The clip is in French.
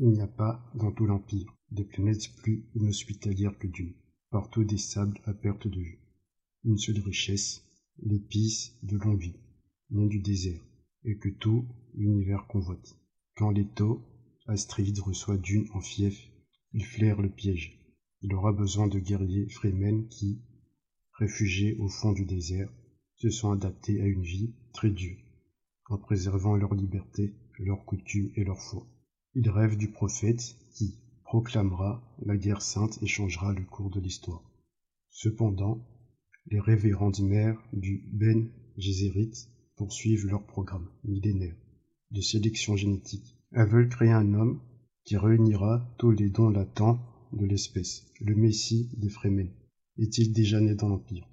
Il n'y a pas, dans tout l'Empire, de planète plus inhospitalière que Dune. Partout des sables à perte de vue. Une seule richesse, l'épice de longue vie, vient du désert, et que tout l'univers convoite. Quand Leto, Astrid reçoit Dune en fief, il flaire le piège. Il aura besoin de guerriers Fremen qui, réfugiés au fond du désert, se sont adaptés à une vie très dure, en préservant leur liberté, leurs coutumes et leur foi. Il rêve du prophète qui proclamera la guerre sainte et changera le cours de l'histoire. Cependant, les révérendes mères du Ben Gesserit poursuivent leur programme millénaire de sélection génétique. Elles veulent créer un homme qui réunira tous les dons latents de l'espèce, le Messie des Fremen. Est-il déjà né dans l'Empire?